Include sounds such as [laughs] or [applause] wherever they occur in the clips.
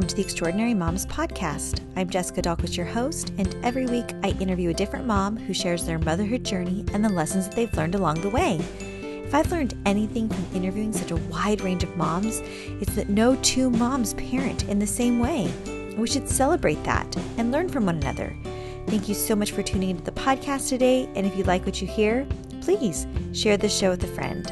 welcome to the Extraordinary Moms Podcast. I'm Jessica Dahlquist, your host, and every week I interview a different mom who shares their motherhood journey and the lessons that they've learned along the way. If I've learned anything from interviewing such a wide range of moms, it's that no two moms parent in the same way. We should celebrate that and learn from one another. Thank you so much for tuning into the podcast today, and if you like what you hear, please share this show with a friend.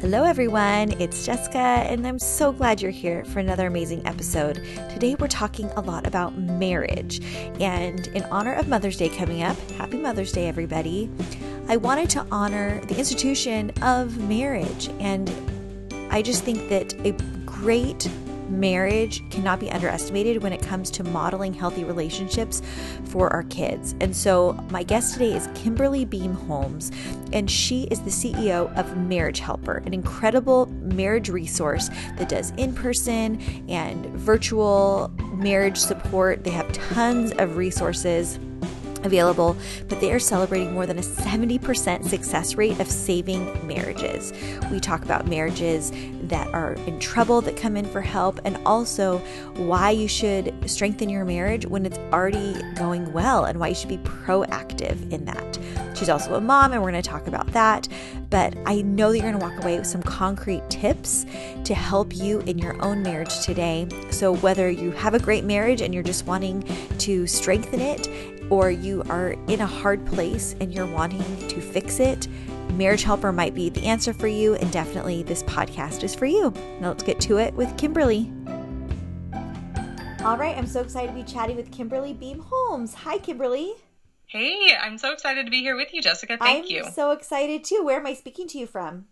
Hello, everyone. It's Jessica, and I'm so glad you're here for another amazing episode. Today, we're talking a lot about marriage. And in honor of Mother's Day coming up, happy Mother's Day, everybody, I wanted to honor the institution of marriage. And I just think that a great marriage cannot be underestimated when it comes to modeling healthy relationships for our kids. And so, my guest today is Kimberly Beam Holmes, and she is the CEO of Marriage Helper, an incredible marriage resource that does in person and virtual marriage support. They have tons of resources available, but they are celebrating more than a 70% success rate of saving marriages. We talk about marriages that are in trouble that come in for help and also why you should strengthen your marriage when it's already going well and why you should be proactive in that. She's also a mom, and we're going to talk about that. But I know that you're going to walk away with some concrete tips to help you in your own marriage today. So, whether you have a great marriage and you're just wanting to strengthen it, or you are in a hard place and you're wanting to fix it, Marriage Helper might be the answer for you, and definitely this podcast is for you. Now let's get to it with Kimberly. All right, I'm so excited to be chatting with Kimberly Beam Holmes. Hi, Kimberly. Hey, I'm so excited to be here with you, Jessica. Thank you. I'm you. so excited too. Where am I speaking to you from?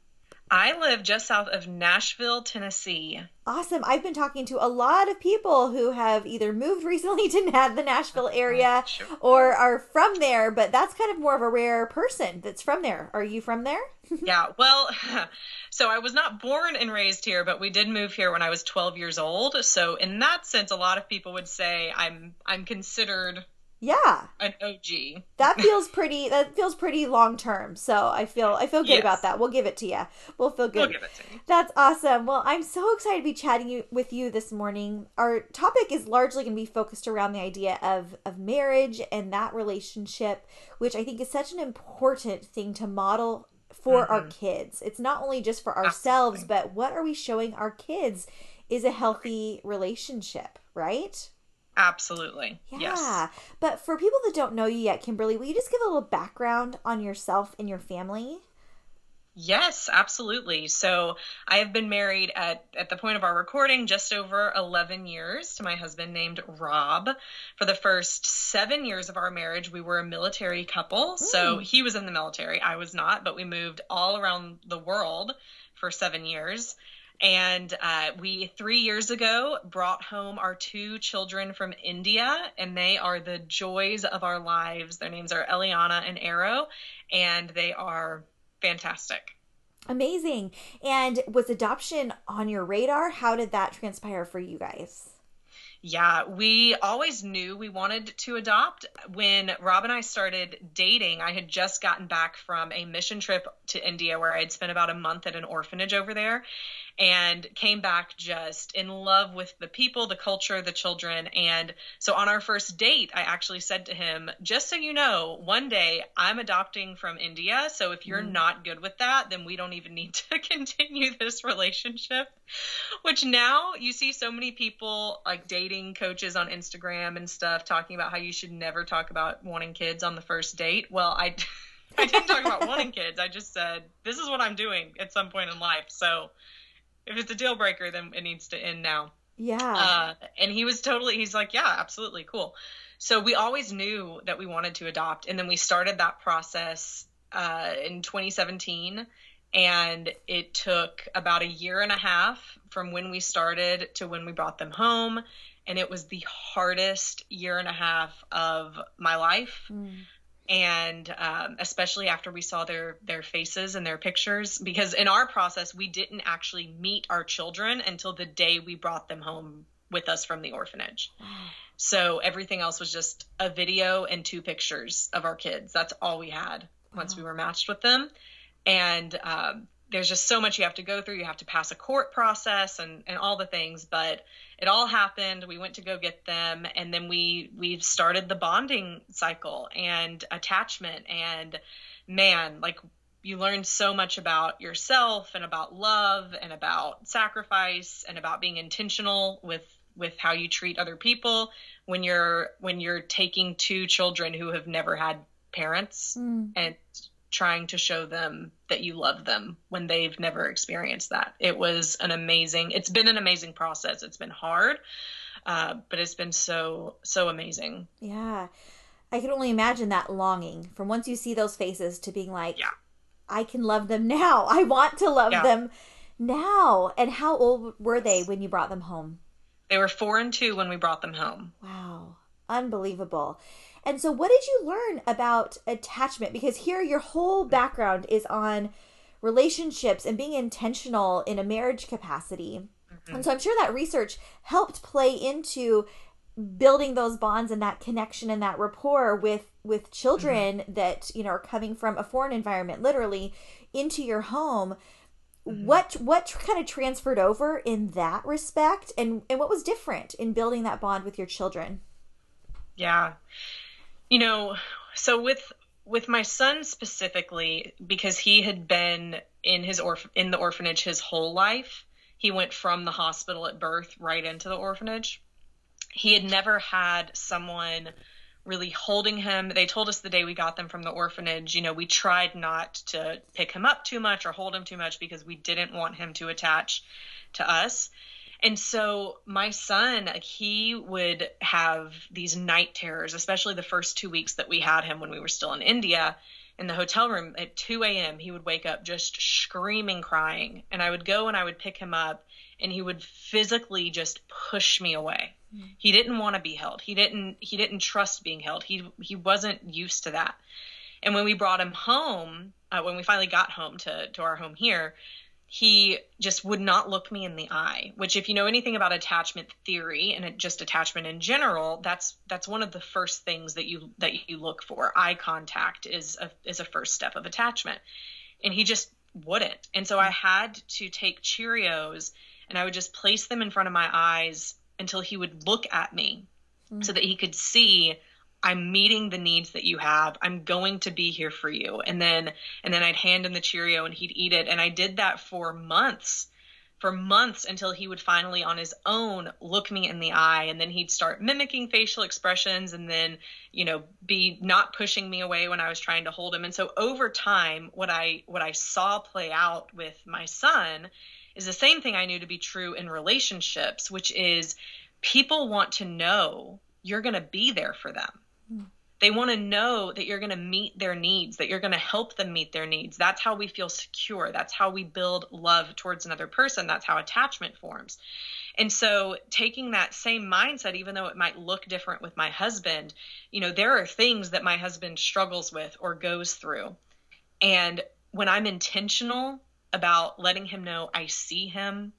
I live just south of Nashville, Tennessee. Awesome. I've been talking to a lot of people who have either moved [laughs] recently to the Nashville uh-huh. area Sure. or are from there, but that's kind of more of a rare person that's from there. Are you from there? [laughs] yeah, well, [laughs] so I was not born and raised here, but we did move here when I was 12 years old. So in that sense, a lot of people would say I'm I'm considered Yeah. an OG. That [laughs] feels pretty that feels pretty long term. So I feel I feel good Yes. about that. We'll give it to you. We'll feel good. We'll give it to you. That's awesome. Well, I'm so excited to be chatting you, with you this morning. Our topic is largely going to be focused around the idea of of marriage and that relationship, which I think is such an important thing to model for our mm-hmm. kids. It's not only just for ourselves, Absolutely. but what are we showing our kids is a healthy relationship, right? Absolutely. Yeah. Yes. But for people that don't know you yet, Kimberly, will you just give a little background on yourself and your family? Yes, absolutely. So I have been married at, at the point of our recording just over 11 years to my husband named Rob. For the first seven years of our marriage, we were a military couple. So hmm. he was in the military, I was not, but we moved all around the world for seven years. And uh, we, three years ago, brought home our two children from India, and they are the joys of our lives. Their names are Eliana and Arrow, and they are fantastic. Amazing. And was adoption on your radar? How did that transpire for you guys? Yeah, we always knew we wanted to adopt. When Rob and I started dating, I had just gotten back from a mission trip to India where I had spent about a month at an orphanage over there and came back just in love with the people, the culture, the children. And so on our first date, I actually said to him, just so you know, one day I'm adopting from India. So if you're mm. not good with that, then we don't even need to [laughs] continue this relationship. Which now you see so many people like dating coaches on Instagram and stuff talking about how you should never talk about wanting kids on the first date. Well, I [laughs] I didn't talk about wanting kids. I just said this is what I'm doing at some point in life. So if it's a deal breaker, then it needs to end now. Yeah. Uh, and he was totally, he's like, yeah, absolutely, cool. So we always knew that we wanted to adopt. And then we started that process uh, in 2017. And it took about a year and a half from when we started to when we brought them home. And it was the hardest year and a half of my life Mm. And um, especially after we saw their their faces and their pictures because in our process we didn't actually meet our children until the day we brought them home with us from the orphanage. So everything else was just a video and two pictures of our kids. That's all we had once we were matched with them. And um, there's just so much you have to go through. You have to pass a court process and, and all the things, but it all happened. We went to go get them and then we we started the bonding cycle and attachment and man, like you learn so much about yourself and about love and about sacrifice and about being intentional with with how you treat other people when you're when you're taking two children who have never had parents mm. and trying to show them that you love them when they've never experienced that. It was an amazing, it's been an amazing process. It's been hard, uh, but it's been so, so amazing. Yeah. I can only imagine that longing from once you see those faces to being like, yeah. I can love them now. [laughs] I want to love yeah. them now. And how old were they when you brought them home? They were four and two when we brought them home. Wow. Unbelievable. And so, what did you learn about attachment? Because here, your whole background is on relationships and being intentional in a marriage capacity. Mm-hmm. And so, I'm sure that research helped play into building those bonds and that connection and that rapport with with children mm-hmm. that you know are coming from a foreign environment literally into your home mm-hmm. what what kind of transferred over in that respect and and what was different in building that bond with your children yeah you know, so with with my son specifically, because he had been in his orph- in the orphanage his whole life, he went from the hospital at birth right into the orphanage. He had never had someone really holding him. They told us the day we got them from the orphanage, you know, we tried not to pick him up too much or hold him too much because we didn't want him to attach to us. And so my son, he would have these night terrors, especially the first two weeks that we had him when we were still in India. In the hotel room at 2 a.m., he would wake up just screaming, crying. And I would go and I would pick him up, and he would physically just push me away. Mm-hmm. He didn't want to be held. He didn't. He didn't trust being held. He he wasn't used to that. And when we brought him home, uh, when we finally got home to to our home here, he just would not look me in the eye which if you know anything about attachment theory and just attachment in general that's that's one of the first things that you that you look for. Eye contact is a is a first step of attachment. And he just wouldn't. And so i had to take cheerios and i would just place them in front of my eyes until he would look at me mm-hmm. so that he could see I'm meeting the needs that you have. I'm going to be here for you. And then and then I'd hand him the Cheerio and he'd eat it. And I did that for months. For months until he would finally on his own look me in the eye and then he'd start mimicking facial expressions and then, you know, be not pushing me away when I was trying to hold him. And so over time, what I what I saw play out with my son is the same thing I knew to be true in relationships, which is people want to know you're going to be there for them they want to know that you're going to meet their needs, that you're going to help them meet their needs. That's how we feel secure. That's how we build love towards another person. That's how attachment forms. And so, taking that same mindset, even though it might look different with my husband, you know, there are things that my husband struggles with or goes through. And when I'm intentional about letting him know I see him,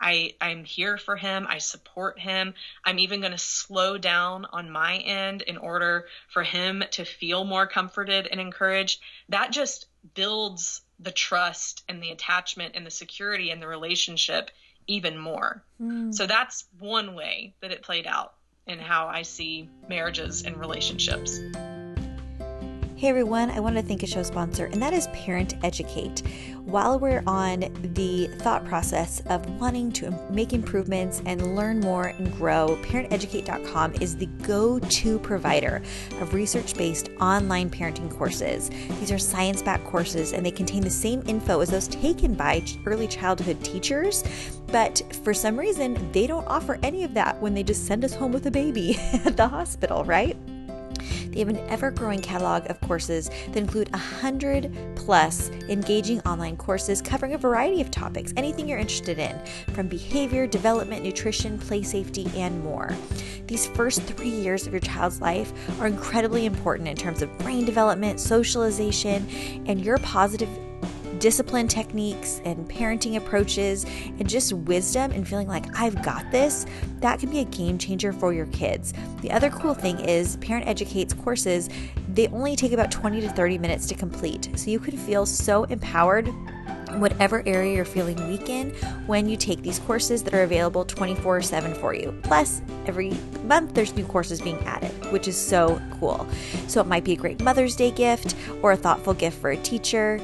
I, I'm here for him. I support him. I'm even going to slow down on my end in order for him to feel more comforted and encouraged. That just builds the trust and the attachment and the security in the relationship even more. Mm. So that's one way that it played out in how I see marriages and relationships. Hey everyone, I want to thank a show sponsor, and that is Parent Educate. While we're on the thought process of wanting to make improvements and learn more and grow, parenteducate.com is the go to provider of research based online parenting courses. These are science backed courses, and they contain the same info as those taken by early childhood teachers. But for some reason, they don't offer any of that when they just send us home with a baby [laughs] at the hospital, right? They have an ever growing catalog of courses that include 100 plus engaging online courses covering a variety of topics, anything you're interested in, from behavior, development, nutrition, play safety, and more. These first three years of your child's life are incredibly important in terms of brain development, socialization, and your positive discipline techniques and parenting approaches and just wisdom and feeling like I've got this, that can be a game changer for your kids. The other cool thing is Parent Educates courses, they only take about 20 to 30 minutes to complete. So you can feel so empowered whatever area you're feeling weak in when you take these courses that are available 24 7 for you. Plus, every month there's new courses being added, which is so cool. So, it might be a great Mother's Day gift or a thoughtful gift for a teacher.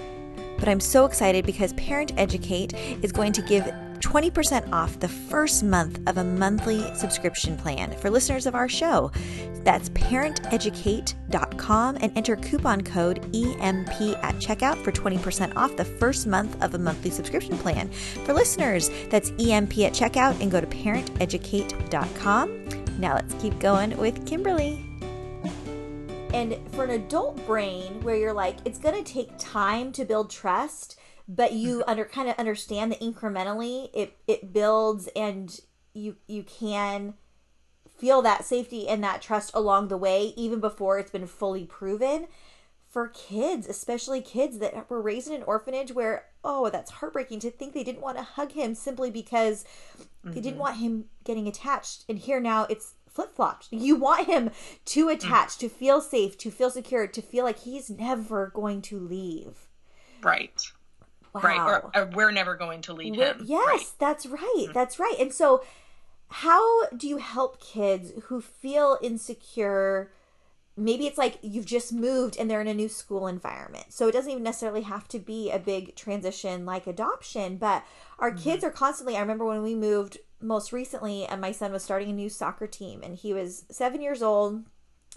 But I'm so excited because Parent Educate is going to give 20% off the first month of a monthly subscription plan for listeners of our show. That's parenteducate.com and enter coupon code EMP at checkout for 20% off the first month of a monthly subscription plan. For listeners, that's EMP at checkout and go to parenteducate.com. Now let's keep going with Kimberly. And for an adult brain where you're like, it's going to take time to build trust, but you mm-hmm. under kind of understand that incrementally it it builds and you you can feel that safety and that trust along the way even before it's been fully proven for kids especially kids that were raised in an orphanage where oh that's heartbreaking to think they didn't want to hug him simply because mm-hmm. they didn't mm-hmm. want him getting attached and here now it's flip-flopped you want him to mm. attach to feel safe to feel secure to feel like he's never going to leave right Wow. Right. Or, or, we're never going to leave him. Yes, right. that's right. Mm-hmm. That's right. And so, how do you help kids who feel insecure? Maybe it's like you've just moved and they're in a new school environment. So it doesn't even necessarily have to be a big transition like adoption, but our mm-hmm. kids are constantly. I remember when we moved most recently, and my son was starting a new soccer team, and he was seven years old.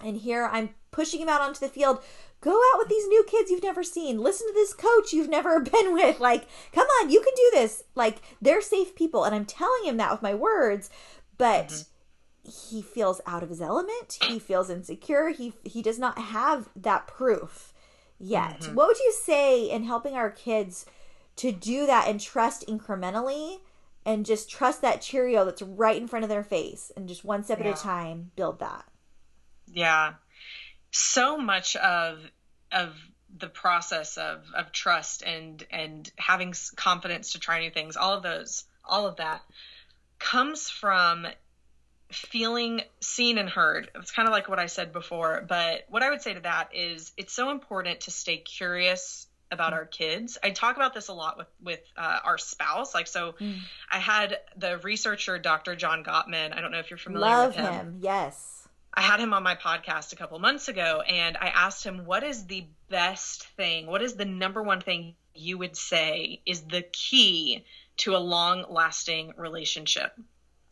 And here I'm pushing him out onto the field go out with these new kids you've never seen listen to this coach you've never [laughs] been with like come on you can do this like they're safe people and i'm telling him that with my words but mm-hmm. he feels out of his element he feels insecure he he does not have that proof yet mm-hmm. what would you say in helping our kids to do that and trust incrementally and just trust that cheerio that's right in front of their face and just one step yeah. at a time build that. Yeah. So much of of the process of of trust and and having confidence to try new things all of those all of that comes from feeling seen and heard. It's kind of like what i said before but what i would say to that is it's so important to stay curious about our kids i talk about this a lot with with uh, our spouse like so mm. i had the researcher dr john gottman i don't know if you're familiar Love with him. him yes I had him on my podcast a couple months ago and I asked him, what is the best thing? What is the number one thing you would say is the key to a long lasting relationship?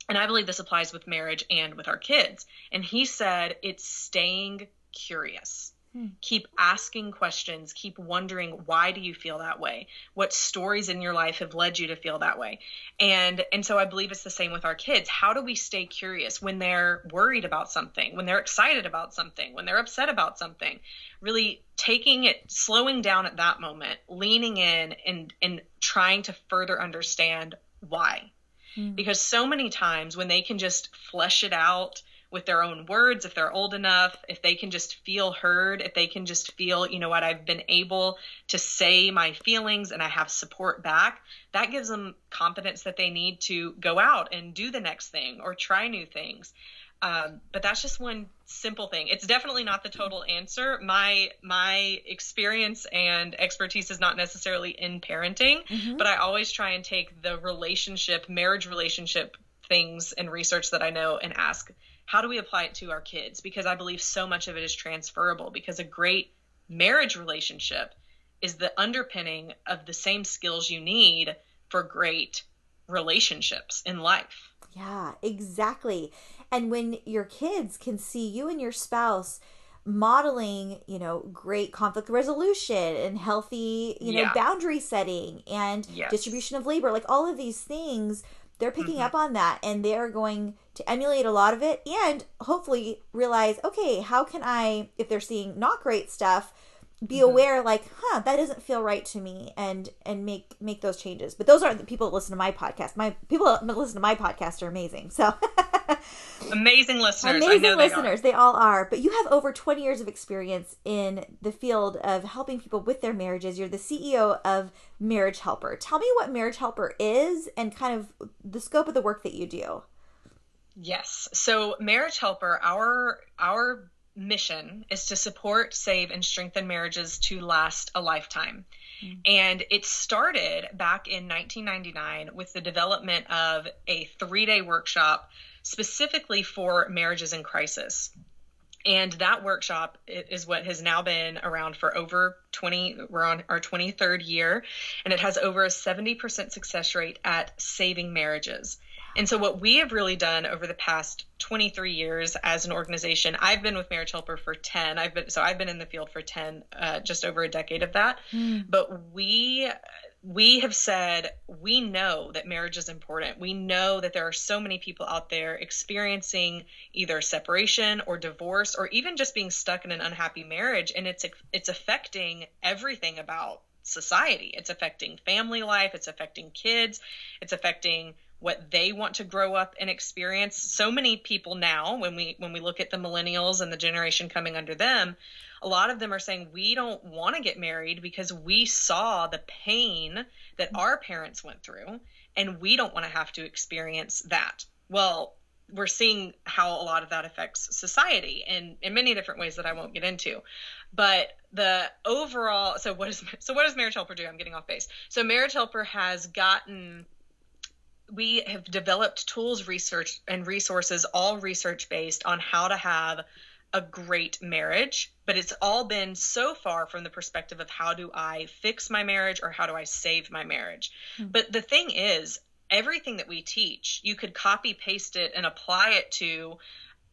And I believe this applies with marriage and with our kids. And he said, it's staying curious. Hmm. Keep asking questions. Keep wondering why do you feel that way? What stories in your life have led you to feel that way? And and so I believe it's the same with our kids. How do we stay curious when they're worried about something, when they're excited about something, when they're upset about something? Really taking it slowing down at that moment, leaning in and and trying to further understand why. Hmm. Because so many times when they can just flesh it out with their own words if they're old enough if they can just feel heard if they can just feel you know what i've been able to say my feelings and i have support back that gives them confidence that they need to go out and do the next thing or try new things. Um, but that's just one simple thing. It's definitely not the total answer. My my experience and expertise is not necessarily in parenting mm-hmm. but i always try and take the relationship marriage relationship things and research that i know and ask how do we apply it to our kids? Because I believe so much of it is transferable because a great marriage relationship is the underpinning of the same skills you need for great relationships in life. Yeah, exactly. And when your kids can see you and your spouse modeling, you know, great conflict resolution and healthy, you know, yeah. boundary setting and yes. distribution of labor, like all of these things they're picking mm-hmm. up on that and they're going to emulate a lot of it and hopefully realize okay how can i if they're seeing not great stuff be mm-hmm. aware like huh that doesn't feel right to me and and make make those changes. But those aren't the people that listen to my podcast. My people that listen to my podcast are amazing so. [laughs] Amazing listeners amazing listeners they, they, all are. But you have over 20 years of experience in the field of helping people with their marriages. You're the ceo of marriage helper. Tell me what marriage helper is and kind of the scope of the work that you do. Yes. So marriage helper our our mission is to support, save, and strengthen marriages to last a lifetime. Mm. And it started back in 1999 with the development of a three day workshop specifically for marriages in crisis. And that workshop is what has now been around for over 20, we're on our 23rd year, and it has over a 70% success rate at saving marriages. And so, what we have really done over the past 23 years as an organization, I've been with Marriage Helper for 10. I've been so I've been in the field for 10, uh, just over a decade of that. Mm. But we we have said we know that marriage is important. We know that there are so many people out there experiencing either separation or divorce or even just being stuck in an unhappy marriage and it's it's affecting everything about society. It's affecting family life, it's affecting kids, it's affecting what they want to grow up and experience. So many people now, when we when we look at the millennials and the generation coming under them, a lot of them are saying we don't want to get married because we saw the pain that our parents went through and we don't want to have to experience that. Well, we're seeing how a lot of that affects society in in many different ways that I won't get into. But the overall so what is so what does Marriage Helper do? I'm getting off base. So Marriage Helper has gotten we have developed tools, research, and resources, all research based on how to have a great marriage, but it's all been so far from the perspective of how do I fix my marriage or how do I save my marriage. Mm-hmm. But the thing is, everything that we teach, you could copy paste it and apply it to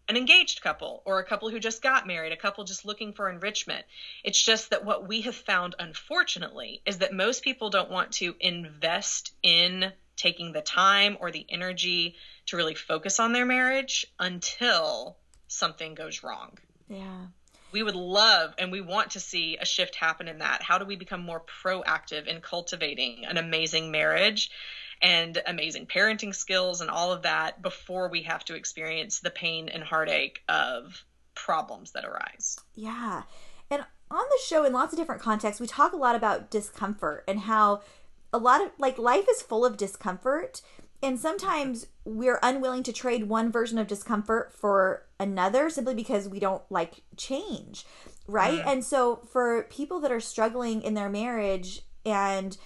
an engaged couple or a couple who just got married, a couple just looking for enrichment. It's just that what we have found, unfortunately, is that most people don't want to invest in taking the time or the energy to really focus on their marriage until something goes wrong. Yeah. We would love and we want to see a shift happen in that. How do we become more proactive in cultivating an amazing marriage and amazing parenting skills and all of that before we have to experience the pain and heartache of problems that arise? Yeah. And on the show, in lots of different contexts, we talk a lot about discomfort and how a lot of like life is full of discomfort and sometimes we're unwilling to trade one version of discomfort for another simply because we don't like change right mm. and so for people that are struggling in their marriage and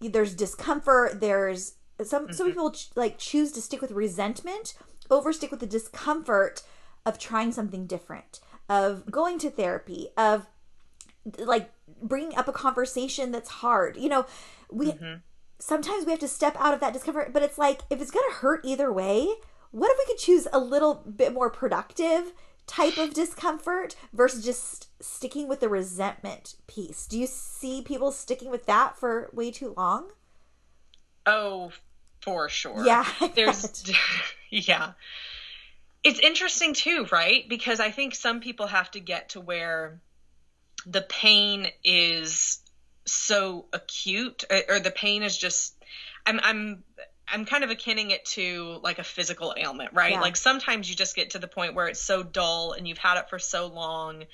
there's discomfort there's some mm-hmm. some people ch- like choose to stick with resentment over stick with the discomfort of trying something different of going to therapy of like bringing up a conversation that's hard you know we mm-hmm. sometimes we have to step out of that discomfort but it's like if it's gonna hurt either way what if we could choose a little bit more productive type of discomfort versus just sticking with the resentment piece? Do you see people sticking with that for way too long? Oh for sure. Yeah [laughs] there's [laughs] yeah. It's interesting too right? Because i think some people have to get to where the pain is so acute or, the pain is just I'm I'm I'm kind of akinning it to like a physical ailment, right? Yeah. Like sometimes you just get to the point where it's so dull and you've had it for so long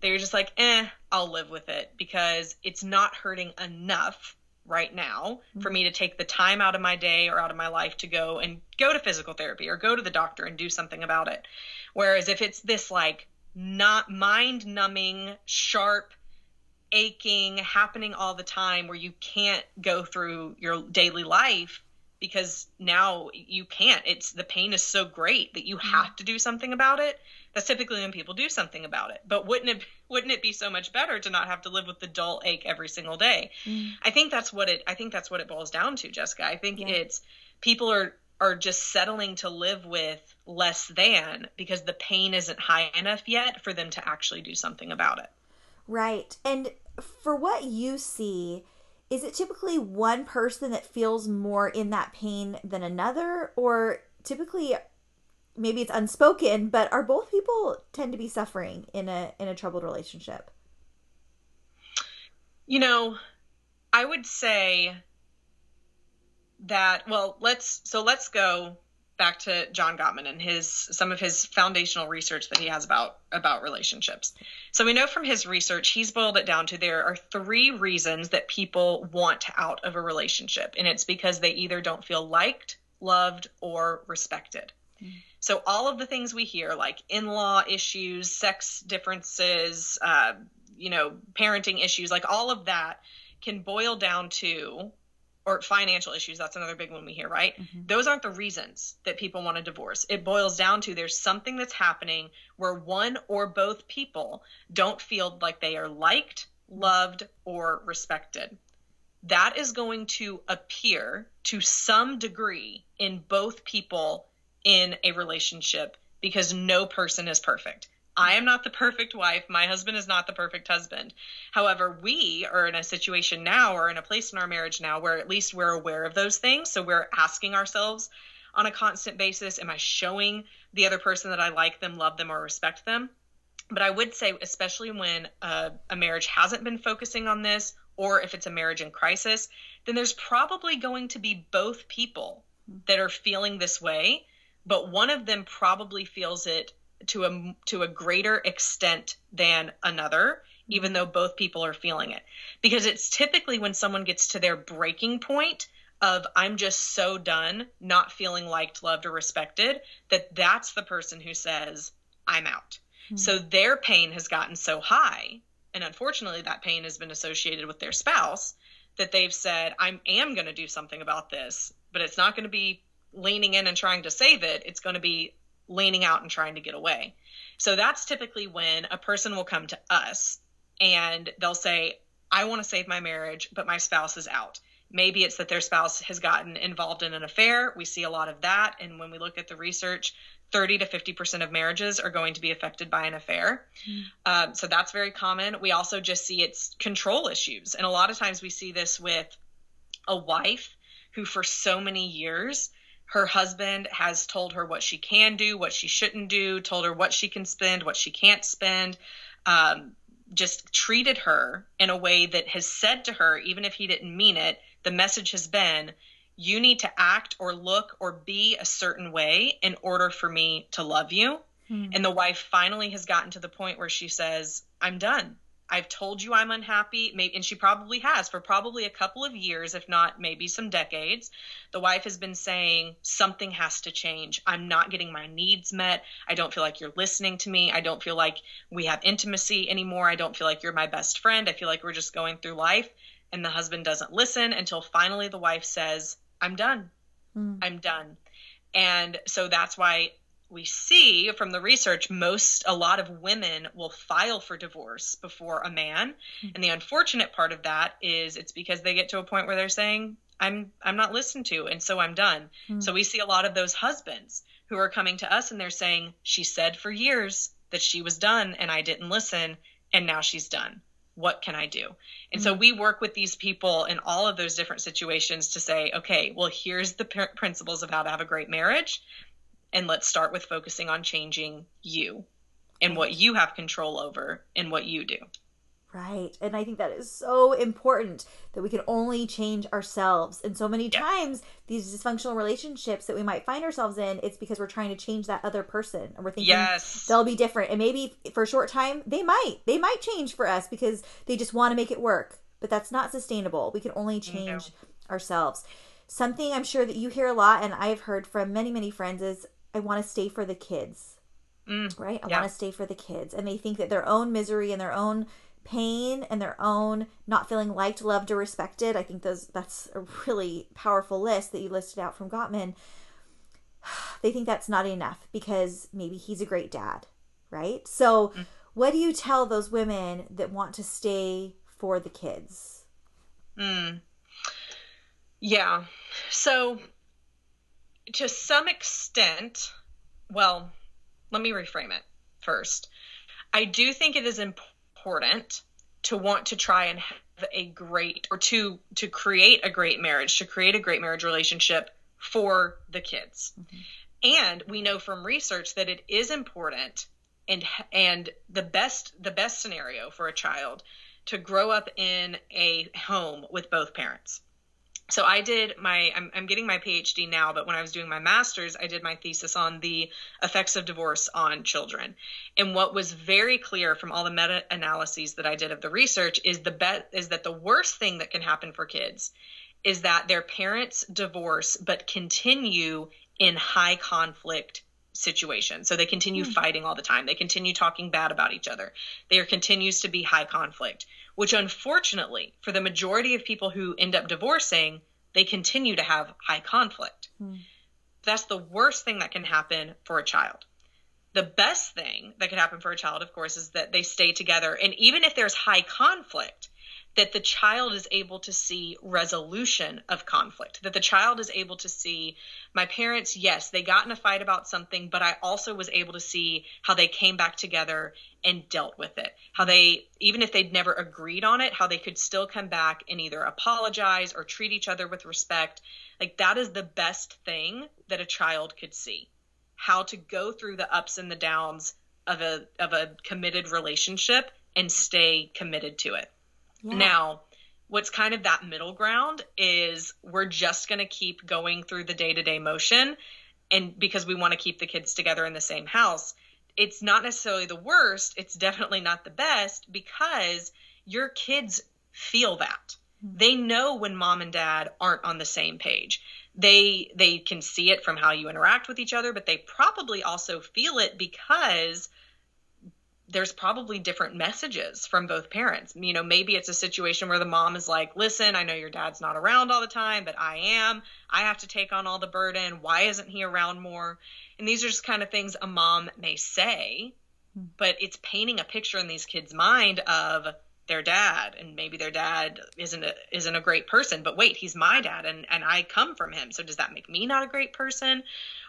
that you're just like, eh, I'll live with it because it's not hurting enough right now mm-hmm. for me to take the time out of my day or out of my life to go and go to physical therapy or go to the doctor and do something about it. Whereas if it's this like not mind numbing, sharp, aching happening all the time where you can't go through your daily life because now you can't. It's the pain is so great that you have to do something about it. That's typically when people do something about it. But wouldn't it [laughs] wouldn't it be so much better to not have to live with the dull ache every single day? Mm. i think that's what it i think that's what it boils down to jessica. I think yeah. it's people are are just settling to live with less than because the pain isn't high enough yet for them to actually do something about it right and for what you see, is it typically one person that feels more in that pain than another? Or typically maybe it's unspoken, but are both people tend to be suffering in a in a troubled relationship? You know, I would say that well, let's so let's go back to John Gottman and his some of his foundational research that he has about about relationships. So we know from his research he's boiled it down to there are three reasons that people want out of a relationship and it's because they either don't feel liked, loved or respected. Mm. So all of the things we hear like in-law issues, sex differences, uh, you know, parenting issues, like all of that can boil down to or financial issues that's another big one we hear right? Mm-hmm. those aren't the reasons that people want a divorce. It boils down to there's something that's happening where one or both people don't feel like they are liked loved or respected. That is going to appear to some degree in both people in a relationship because no person is perfect I am not the perfect wife. My husband is not the perfect husband. However, we are in a situation now or in a place in our marriage now where at least we're aware of those things. So we're asking ourselves on a constant basis Am I showing the other person that I like them, love them, or respect them? But I would say, especially when uh, a marriage hasn't been focusing on this, or if it's a marriage in crisis, then there's probably going to be both people that are feeling this way, but one of them probably feels it to a to a greater extent than another even though both people are feeling it. Because it's typically when someone gets to their breaking point of i'm just so done not feeling liked loved or respected that that's the person who says i'm out. Mm-hmm. so their pain has gotten so high and unfortunately that pain has been associated with their spouse that they've said i am going to do something about this but it's not going to be leaning in and trying to save it. It's going to be leaning out and trying to get away. So that's typically when a person will come to us and they'll say, I want to save my marriage, but my spouse is out. Maybe it's that their spouse has gotten involved in an affair. We see a lot of that. And when we look at the research, 30 to 50% of marriages are going to be affected by an affair. Mm. Um, so that's very common. We also just see it's control issues. And a lot of times we see this with a wife who, for so many years, her husband has told her what she can do, what she shouldn't do, told her what she can spend, what she can't spend, um, just treated her in a way that has said to her, even if he didn't mean it, the message has been, you need to act or look or be a certain way in order for me to love you. Hmm. And the wife finally has gotten to the point where she says, I'm done. I've told you I'm unhappy, maybe, and she probably has for probably a couple of years, if not maybe some decades. The wife has been saying something has to change. I'm not getting my needs met. I don't feel like you're listening to me. I don't feel like we have intimacy anymore. I don't feel like you're my best friend. I feel like we're just going through life. And the husband doesn't listen until finally the wife says, I'm done. Mm. I'm done. And so that's why we see from the research most a lot of women will file for divorce before a man mm-hmm. and the unfortunate part of that is it's because they get to a point where they're saying i'm i'm not listened to and so i'm done mm-hmm. so we see a lot of those husbands who are coming to us and they're saying she said for years that she was done and i didn't listen and now she's done what can I do? And mm-hmm. so we work with these people in all of those different situations to say, okay, well, here's the principles of how to have a great marriage and let's start with focusing on changing you and what you have control over and what you do. Right. And I think that is so important that we can only change ourselves. And so many times, these dysfunctional relationships that we might find ourselves in, it's because we're trying to change that other person. And we're thinking yes. they'll be different. And maybe for a short time, they might. They might change for us because they just want to make it work. But that's not sustainable. We can only change no. ourselves. Something I'm sure that you hear a lot, and I've heard from many, many friends, is I want to stay for the kids. Mm, right? I yeah. want to stay for the kids. And they think that their own misery and their own pain and their own not feeling liked, loved, or respected. I think those that's a really powerful list that you listed out from Gottman. [sighs] They think that's not enough because maybe he's a great dad, right? So, mm. what do you tell those women that want to stay for the kids? Mm. Yeah. So, to some extent, well, let me reframe it first. I do think it is important to want to try and have a great or to to create a great marriage, to create a great marriage relationship for the kids. Mm-hmm. And we know from research that it is important and and the best the best scenario for a child to grow up in a home with both parents so I did my I'm, I'm getting my PhD now, but when I was doing my master's, I did my thesis on the effects of divorce on children. And what was very clear from all the meta analyses that I did of the research is the bet is that the worst thing that can happen for kids is that their parents divorce but continue in high conflict situation. So they continue mm. fighting all the time. They continue talking bad about each other. There continues to be high conflict, which unfortunately, for the majority of people who end up divorcing, they continue to have high conflict. Mm. That's the worst thing that can happen for a child. The best thing that could happen for a child, of course, is that they stay together. And even if there's high conflict, that the child is able to see resolution of conflict, that the child is able to see my parents, yes, they got in a fight about something, but I also was able to see how they came back together and dealt with it. How they, even if they'd never agreed on it, how they could still come back and either apologize or treat each other with respect. Like that is the best thing that a child could see. How to go through the ups and the downs of a of a committed relationship and stay committed to it. Yeah. Now, what's kind of that middle ground is we're just going to keep going through the day-to-day motion and because we want to keep the kids together in the same house. It's not necessarily the worst, it's definitely not the best because your kids feel that. Mm-hmm. They know when mom and dad aren't on the same page. They they can see it from how you interact with each other, but they probably also feel it because there's probably different messages from both parents. You know, maybe it's a situation where the mom is like, listen, I know your dad's not around all the time, but I am. I have to take on all the burden. Why isn't he around more? And these are just kind of things a mom may say, hmm. but it's painting a picture in these kids' mind of their dad and maybe their dad isn't a, isn't a great person but wait he's my dad and and I come from him so does that make me not a great person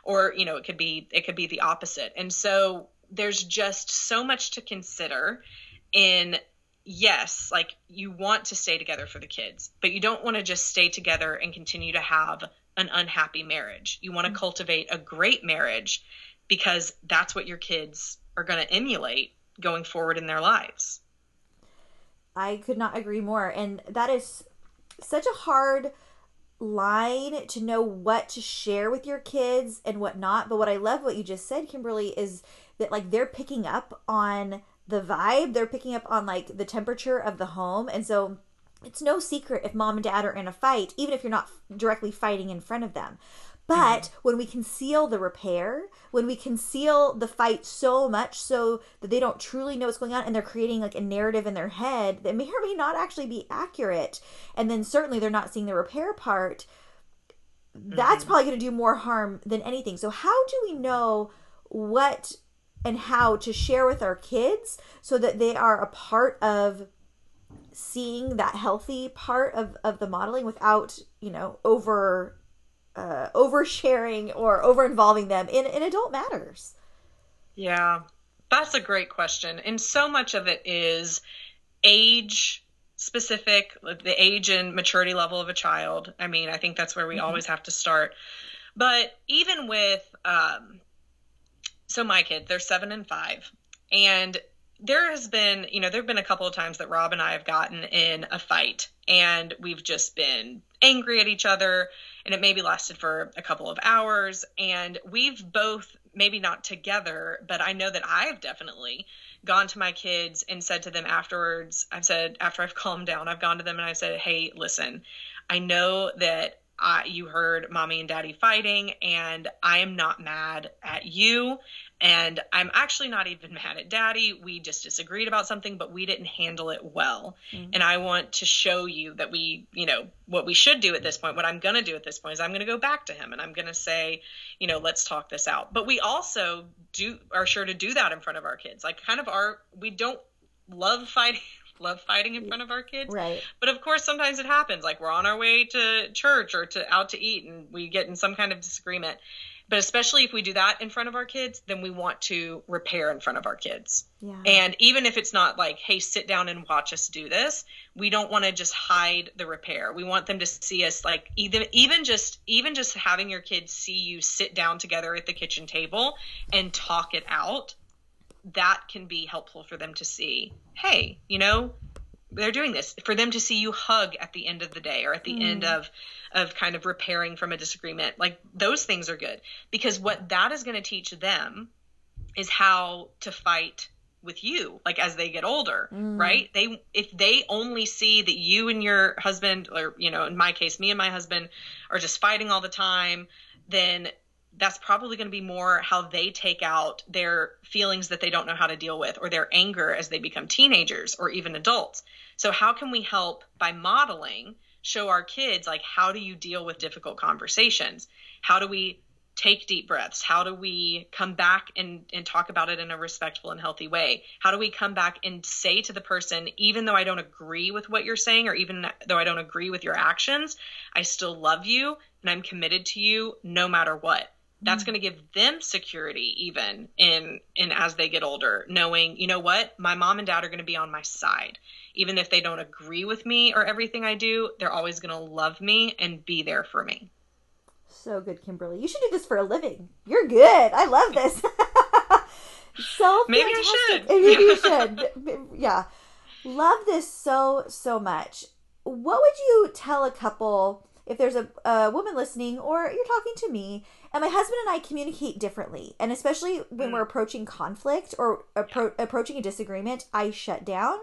or you know it could be it could be the opposite and so there's just so much to consider in yes, like you want to stay together for the kids, but you don't want to just stay together and continue to have an unhappy marriage. You want to mm-hmm. cultivate a great marriage because that's what your kids are going to emulate going forward in their lives. I could not agree more. And that is such a hard line to know what to share with your kids and what not. But what I love what you just said, Kimberly, is that like they're picking up on the vibe, they're picking up on like the temperature of the home. And so it's no secret if mom and dad are in a fight, even if you're not directly fighting in front of them. But mm-hmm. when we conceal the repair, when we conceal the fight so much so that they don't truly know what's going on and they're creating like a narrative in their head that may or may not actually be accurate, and then certainly they're not seeing the repair part, that's mm-hmm. probably going to do more harm than anything. So, how do we know what and how to share with our kids so that they are a part of seeing that healthy part of, of the modeling without you know over uh, oversharing or over involving them in, in adult matters. Yeah that's a great question and so much of it is age specific the age and maturity level of a child. I mean i think that's where we mm-hmm. always have to start. But even with um, so my kids, they're seven and five. And there has been, you know, there have been a couple of times that Rob and I have gotten in a fight and we've just been angry at each other and it maybe lasted for a couple of hours and we've both maybe not together, but I know that I've definitely gone to my kids and said to them afterwards, I've said after I've [laughs] calmed down, I've gone to them and I've said, "Hey, listen, I know that uh, you heard mommy and daddy fighting, and I am not mad at you. And I'm actually not even [laughs] mad at daddy. We just disagreed about something, but we didn't handle it well. Mm-hmm. And I want to show you that we, you know, what we should do at this point, what I'm going to do at this point is I'm going to go back to him and I'm going to say, you know, let's talk this out. But we also do are sure to do that in front of our kids. Like kind of our, we don't love [laughs] fighting love fighting in front of our kids. Right. But of course, sometimes it happens. Like we're on our way to church or to out to eat, and we get in some kind of disagreement. But especially if we do that in front of our kids, then we want to repair in front of our kids. Yeah. And even if it's not like, hey, sit down and watch us do this, we don't want to just hide the repair. We want them to see us like even even just even just having your kids see you sit down together at the kitchen table and talk it out that can be helpful for them to see hey you know they're doing this for them to see you hug at the end of the day or at the mm. end of of kind of repairing from a disagreement like those things are good because what that is going to teach them is how to fight with you like as they get older mm. right they if they only see that you and your husband or you know in my case me and my husband are just fighting all the time then that's probably going to be more how they take out their feelings that they don't know how to deal with or their anger as they become teenagers or even adults. So, how can we help by modeling, show our kids, like, how do you deal with difficult conversations? How do we take deep breaths? How do we come back and, and talk about it in a respectful and healthy way? How do we come back and say to the person, even though I don't agree with what you're saying, or even though I don't agree with your actions, I still love you and I'm committed to you no matter what? That's mm-hmm. going to give them security even in in as they get older, knowing, you know what, my mom and dad are going to be on my side. Even if they don't agree with me or everything I do, they're always going to love me and be there for me. So good, Kimberly. You should do this for a living. You're good. I love this. [laughs] so maybe I should. [laughs] Maybe you [laughs] should. yeah, love this so so much. What would you tell a couple if there's a, a woman listening, or you're talking to me, and my husband and I communicate differently, and especially when mm. we're approaching conflict or appro- approaching a disagreement, I shut down,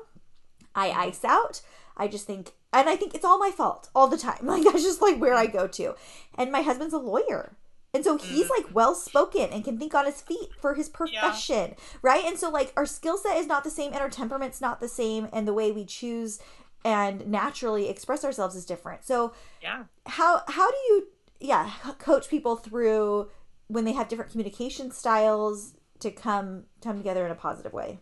I ice out. I just think and I think it's all my fault all the time. [laughs] Like that's just like where I go to. And my husband's a lawyer. And so he's mm. like well spoken and can think on his feet for his profession, yeah. right? And so like our skill set is not the same and our temperament's not the same and the way we choose and naturally express ourselves is different. So yeah. How how do you yeah, coach people through when they have different communication styles to come come together in a positive way?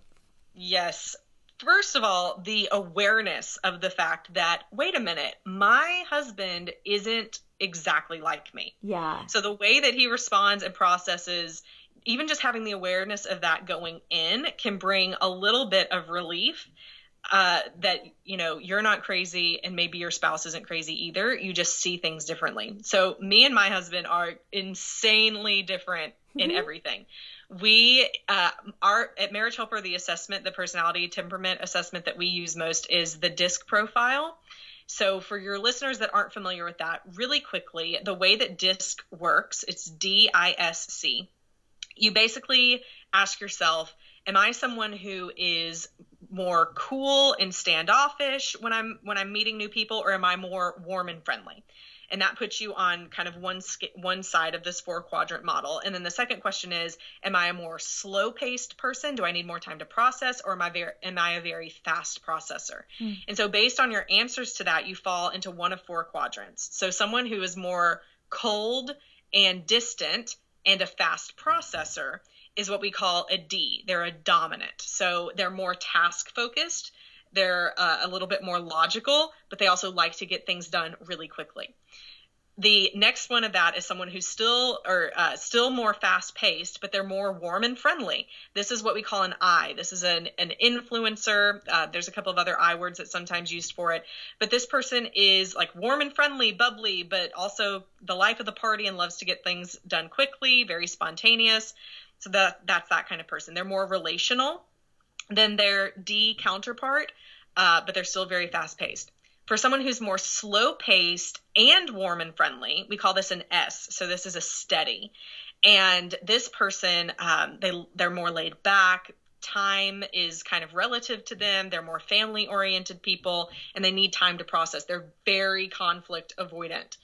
Yes first of all, the awareness of the fact that, wait a minute, my husband isn't exactly like me. Yeah. So the way that he responds and processes, even just having the awareness of that going in can bring a little bit of relief. Uh, that you know you're not crazy and maybe your spouse isn't crazy either. You just see things differently. So me and my husband are insanely different in mm-hmm. everything. We uh, are at marriage helper the assessment the personality temperament assessment that we use most is the disc profile. So for your listeners that aren't familiar with that really quickly the way that disc works it's d-i-s-c you basically ask yourself am i someone who is more cool and standoffish when i'm when i'm meeting new people or am i more warm and friendly and that puts you on kind of one one side of this four quadrant model. And then the second question is, am I a more slow paced person? Do I need more time to process, or am I very am I a very fast processor? Mm. And so based on your answers to that, you fall into one of four quadrants. So someone who is more cold and distant and a fast processor is what we call a D. They're a dominant. So they're more task focused. They're uh, a little bit more logical, but they also like to get things done really quickly. The next one of that is someone who's still or uh, still more fast paced, but they're more warm and friendly. This is what we call an I. This is an, an influencer. Uh, there's a couple of other I words that sometimes used for it, but this person is like warm and friendly, bubbly, but also the life of the party and loves to get things done quickly, very spontaneous. So that that's that kind of person. They're more relational than their D counterpart, uh, but they're still very fast paced. For someone who's more slow paced and warm and friendly, we call this an S. So this is a steady. And this person, um, they they're more laid back. Time is kind of relative to them. They're more family oriented people, and they need time to process. They're very conflict avoidant.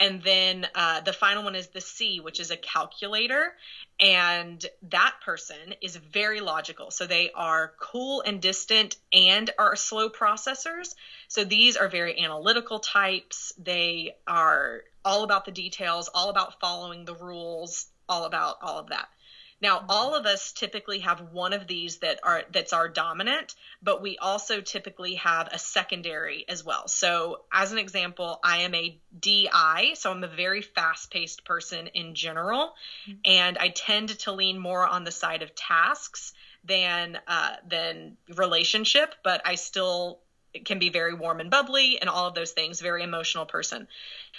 And then uh, the final one is the C, which is a calculator. And that person is very logical. So they are cool and distant and are slow processors. So these are very analytical types. They are all about the details, all about following the rules, all about all of that. Now, all of us typically have one of these that are that's our dominant, but we also typically have a secondary as well. So, as an example, I am a DI, so I'm a very fast-paced person in general, mm-hmm. and I tend to lean more on the side of tasks than uh, than relationship, but I still can be very warm and bubbly and all of those things. Very emotional person.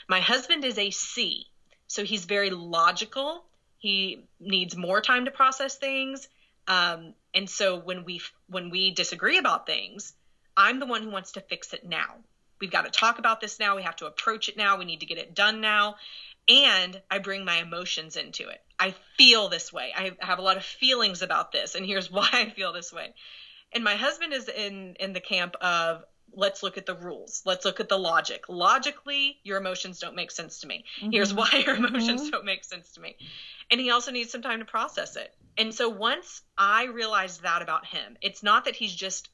My husband is a C, so he's very logical he needs more time to process things. Um, and so when we when we disagree about things, I'm the one who wants to fix it now. We've got to talk about this now. We have to approach it now. We need to get it done now. And I bring my emotions into it. I feel this way. I have a lot of feelings about this, and here's [laughs] why I feel this way. And my husband is in in the camp of let's look at the rules. Let's look at the logic. Logically, your emotions don't make sense to me. Mm-hmm. Here's why your emotions mm-hmm. don't make sense to me. And he also needs some time to process it. And so once I realized that about him, it's not that he's just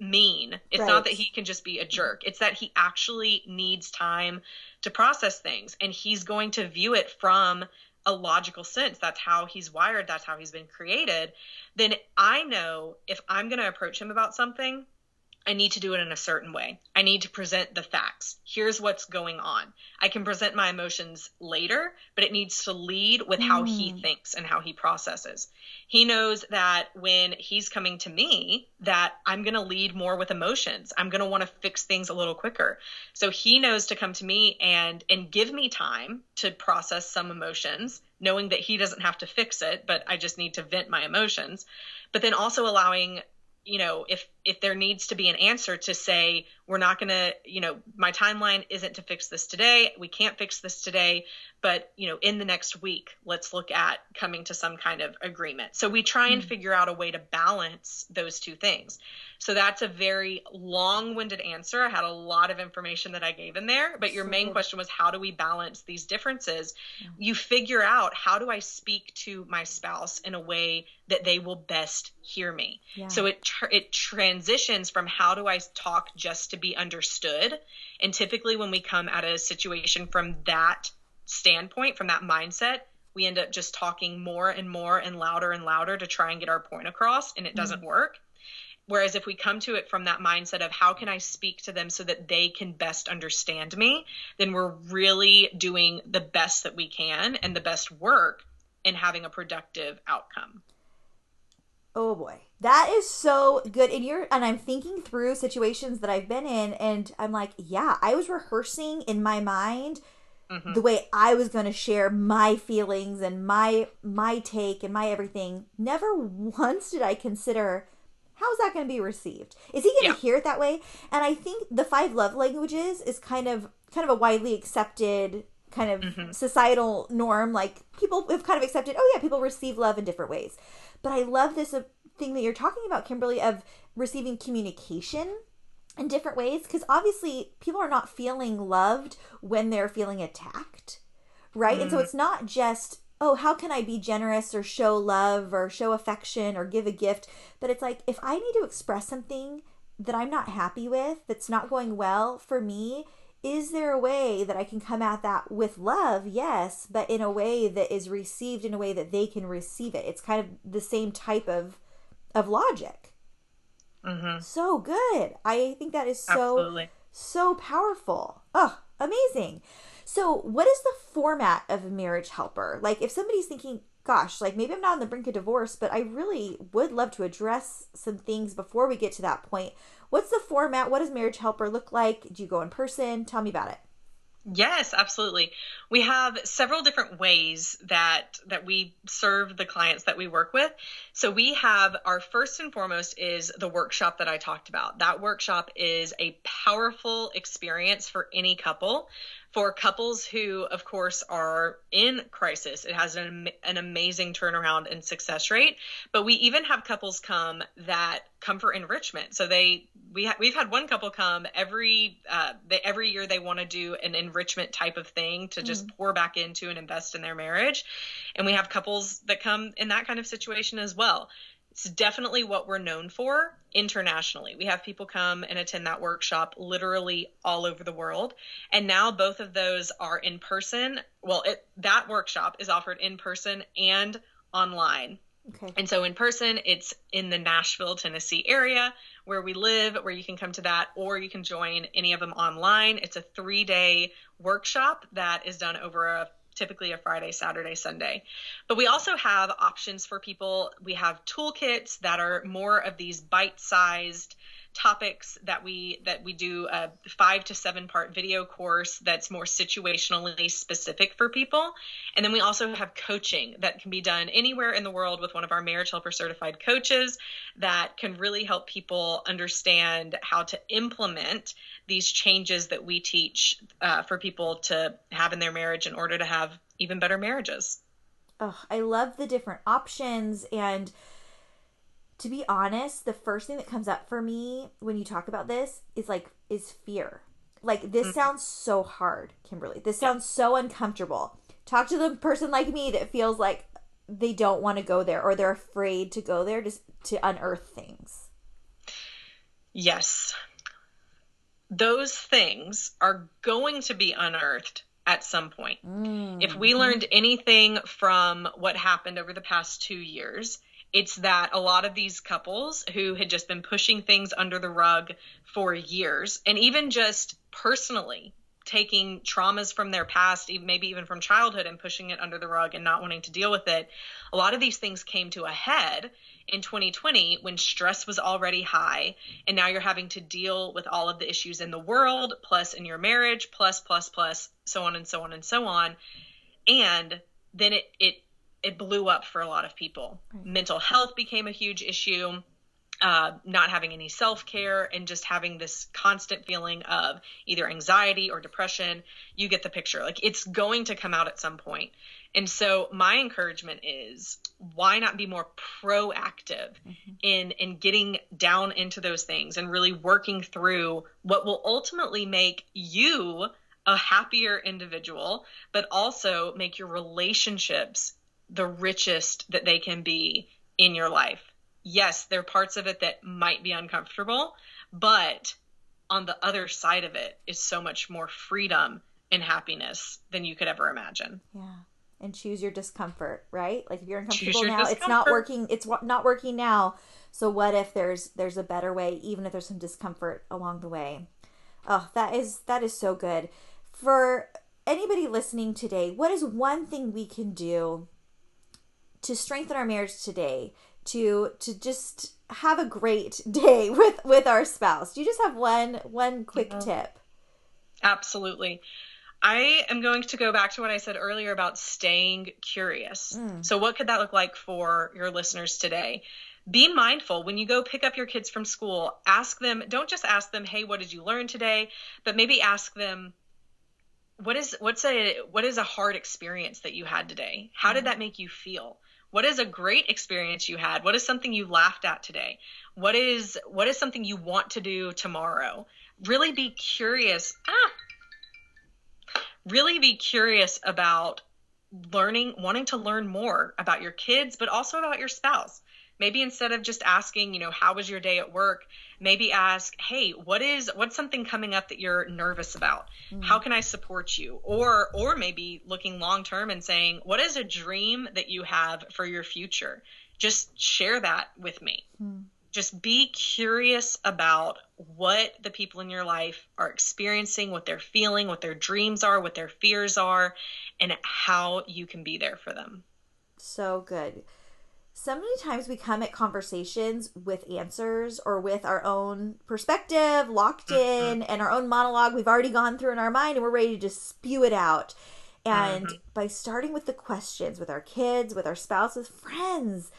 mean. It's right. not that he can just be a jerk. It's that he actually needs time to process things and he's going to view it from a logical sense. That's how he's wired, that's how he's been created. Then I know if I'm going to approach him about something, I need to do it in a certain way. I need to present the facts. Here's what's going on. I can present my emotions later, but it needs to lead with how mm. he thinks and how he processes. He knows that when he's coming to me that I'm going to lead more with emotions. I'm going to want to fix things a little quicker. So he knows to come to me and and give me time to process some emotions, knowing that he doesn't have to fix it, but I just need to vent my emotions. But then also allowing you know if if there needs to be an answer to say we're not going to you know my timeline isn't to fix this today we can't fix this today but you know in the next week let's look at coming to some kind of agreement. So we try and mm-hmm. figure out a way to balance those two things. So that's a very long-winded answer. I had a lot of information that i gave in there but your main question was how do we balance these differences? You figure out how do i speak to my spouse in a way that they will best hear me? Yeah. so it it transitions from how do i talk just to be understood and typically when we come at a situation from that standpoint, from that mindset, we end up just talking more and more and louder and louder to try and get our point across, and it doesn't mm-hmm. work. Whereas if we come to it from that mindset of how can I speak to them so that they can best understand me, then we're really doing the best that we can and the best work in having a productive outcome. Oh boy. That is so good. And you're and I'm thinking through situations that I've been in and I'm like, yeah, I was rehearsing in my mind mm-hmm. the way I was going to share my feelings and my my take and my everything. Never once did I consider how is that going to be received? Is he going to yeah. hear it that way? And I think the five love languages is kind of kind of a widely accepted kind of mm-hmm. societal norm. Like people have kind of accepted, oh yeah, people receive love in different ways. But I love this thing that you're talking about, Kimberly, of receiving communication in different ways because obviously people are not feeling loved when they're feeling attacked right mm. and so mm. it's not just oh how can i be generous or show love or show affection or give a gift but it's like if i need to express something that i'm not happy with that's not going well for me is there a way that i can come at that with love yes but in a way that is received in a way that they can receive it it's kind of the same type of of logic Mm-hmm. So good. I think that is so Absolutely. so powerful. Oh, amazing. So, what is the format of a marriage helper? Like, if somebody's thinking, gosh, like maybe I'm not on the brink of divorce, but I really would love to address some things before we get to that point. What's the format? What does marriage helper look like? Do you go in person? Tell me about it. Yes, absolutely. We have several different ways that that we serve the clients that we work with. So we have our first and foremost is the workshop that I talked about. That workshop is a powerful experience for any couple for couples who, of course, are in crisis, it has an, an amazing turnaround and success rate. But we even have couples come that come for enrichment. So they we ha- we've had one couple come every uh, they, every year they want to do an enrichment type of thing to just mm. pour back into and invest in their marriage, and we have couples that come in that kind of situation as well. It's definitely what we're known for internationally. We have people come and attend that workshop literally all over the world. And now both of those are in person. Well, it, that workshop is offered in person and online. Okay. And so in person, it's in the Nashville, Tennessee area where we live, where you can come to that, or you can join any of them online. It's a three day workshop that is done over a typically a Friday, Saturday, Sunday. But we also have options for people. We have toolkits that are more of these bite-sized topics that we that we do a five to seven part video course that's more situationally specific for people. And then we also have coaching that can be done anywhere in the world with one of our marriage helper certified coaches that can really help people understand how to implement these changes that we teach uh, for people to have in their marriage in order to have even better marriages. Oh i love the different options and to be honest, the first thing that comes up for me when you talk about this is like is fear. Like this mm-hmm. sounds so hard, Kimberly. This sounds so uncomfortable. Talk to the person like me that feels like they don't want to go there or they're afraid to go there just to unearth things. Yes. Those things are going to be unearthed at some point. Mm-hmm. If we learned anything from what happened over the past two years, it's that a lot of these couples who had just been pushing things under the rug for years, and even just personally taking traumas from their past, maybe even from childhood, and pushing it under the rug and not wanting to deal with it, a lot of these things came to a head in 2020 when stress was already high and now you're having to deal with all of the issues in the world plus in your marriage plus plus plus so on and so on and so on. And then it it it blew up for a lot of people right. mental health became a huge issue uh, not having any self care and just having this constant feeling of either anxiety or depression. You get the picture. Like it's going to come out at some point. And so my encouragement is why not be more proactive mm-hmm. in in getting down into those things and really working through what will ultimately make you a happier individual, but also make your relationships the richest that they can be in your life. Yes, there are parts of it that might be uncomfortable, but on the other side of it is so much more freedom and happiness than you could ever imagine. Yeah and choose your discomfort, right? Like if you're uncomfortable now, discomfort. it's not working. It's not working now. So what if there's there's a better way, even if there's some discomfort along the way? Oh, that is that is so good. For anybody listening today, what is one thing we can do to strengthen our marriage today? To to just have a great [laughs] day with with our spouse. Do you just have one one quick yeah. tip? Absolutely. I am going to go back to what I said earlier about staying curious. Mm. So, what could that look like for your listeners today? Be mindful when you go pick up your kids from school. Ask them, don't just ask them, "Hey, what did you learn today?" but maybe ask them, "What is what's a what is a hard experience that you had today? How mm. did that make you feel?" What is a great experience you had? What is something you laughed at today? What is what is something you want to do tomorrow? Really be curious. Ah, really be curious about learning, wanting to learn more about your kids, but also about your spouse. Maybe instead of just asking, you know, how was your day at work, maybe ask, hey, what is what's something coming up that you're nervous about? Mm-hmm. How can I support you? Or or maybe looking long term and saying, what is a dream that you have for your future? Just share that with me. Mm-hmm just be curious about what the people in your life are experiencing, what they're feeling, what their dreams are, what their fears are, and how you can be there for them. So good. So many times we come at conversations with answers or with our own perspective locked mm-hmm. in and our own monologue we've already gone through in our mind and we're ready to just spew it out. And mm-hmm. by starting with the questions with our kids, with our spouses, friends,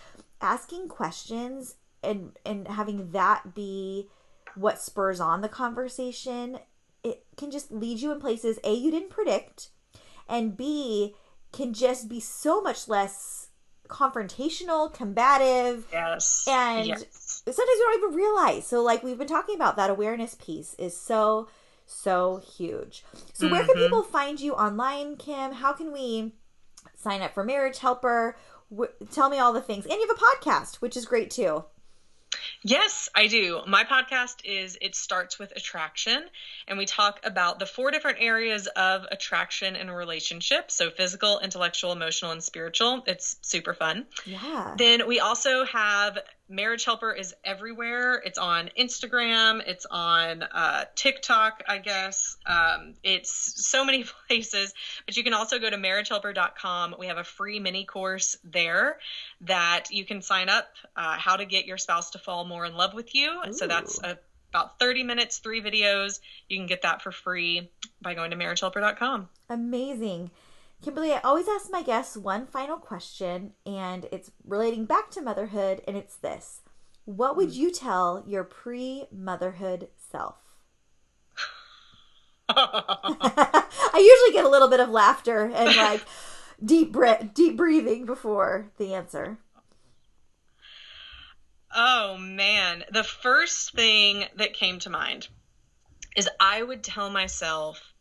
asking questions and and having that be what spurs on the conversation it can just lead you in places a you didn't predict and b can just be so much less confrontational combative yes and yes. sometimes you don't even realize so like we've been talking about that awareness piece is so so huge so mm-hmm. where can mm-hmm. people find you online kim how can we sign up for marriage helper tell me all the things and you have a podcast which is great too Yes, I do. My podcast is It Starts with Attraction, and we talk about the four different areas of attraction in a relationship. So physical, intellectual, emotional, and spiritual. It's super fun. Yeah. Then we also have Marriage Helper is everywhere. It's on Instagram. It's on uh, TikTok, I guess. Um, it's so many [laughs] places. But you can also go to marriagehelper.com. We have a free mini course there that you can sign up. Uh, how to get your spouse to fall more in love with you. Ooh. So that's a, about 30 minutes, three videos. You can get that for free by going to marriagehelper.com. Amazing. Kimberly, I always ask my guests one final question, and it's relating back to motherhood, and it's this What would hmm. you tell your pre motherhood self? [laughs] I usually get a little bit of laughter and like deep breath, deep breathing before the answer. Oh man, the first thing that came to mind is I would tell myself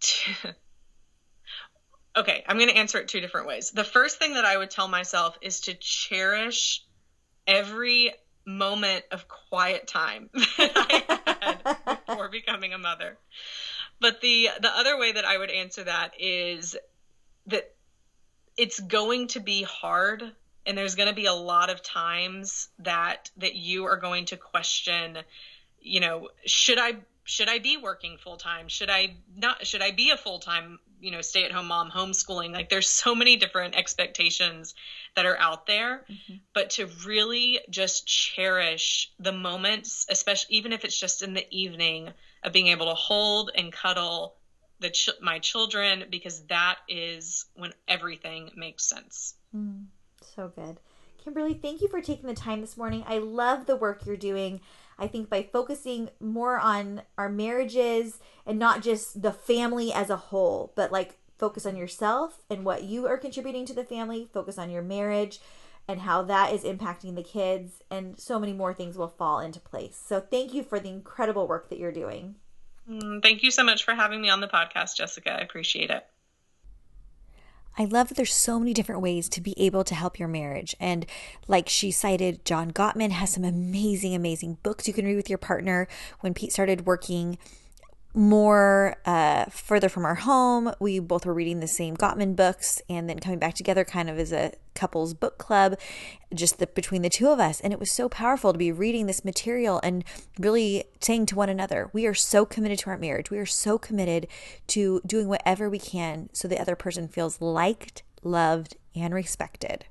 to Okay, I'm going to answer it two different ways. The first thing that I would tell myself is to cherish every moment of quiet time [laughs] that I had before becoming a mother. But the the other way that I would answer that is that it's going to be hard and there's going to be a lot of times that that you are going to question you know should i should i be working full time should i not should i be a full time you know stay at home mom homeschooling like there's so many different expectations that are out there mm-hmm. but to really just cherish the moments especially even if it's just in the evening of being able to hold and cuddle the ch- my children because that is when everything makes sense. Mm, so good. Kimberly, thank you for taking the time this morning. I love the work you're doing. I think by focusing more on our marriages and not just the family as a whole, but like focus on yourself and what you are contributing to the family, focus on your marriage and how that is impacting the kids, and so many more things will fall into place. So, thank you for the incredible work that you're doing. Mm, thank you so much for having me on the podcast, Jessica. I appreciate it. I love that there's so many different ways to be able to help your marriage. And like she cited, John Gottman has some amazing, amazing books you can read with your partner. When Pete started working more uh, further from our home. We both were reading the same Gottman books and then coming back together kind of as a couples book club, just the, between the two of us. And it was so powerful to be reading this material and really saying to one another, we are so committed to our marriage. We are so committed to doing whatever we can so the other person feels liked, loved, and respected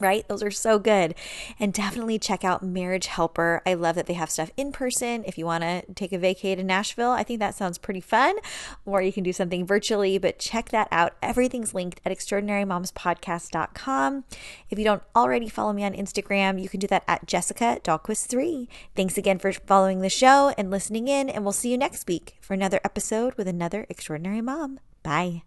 right? Those are so good. And definitely check out Marriage Helper. I love that they have stuff in person. If you want to take a vacay to Nashville, I think that sounds pretty fun. Or you can do something virtually, but check that out. Everything's linked at extraordinarymomspodcast.com. If you don't already follow me on Instagram, you can do that at Jessica Dahlquist3. Thanks again for following the show and listening in, and we'll see you next week for another episode with another extraordinary mom. Bye.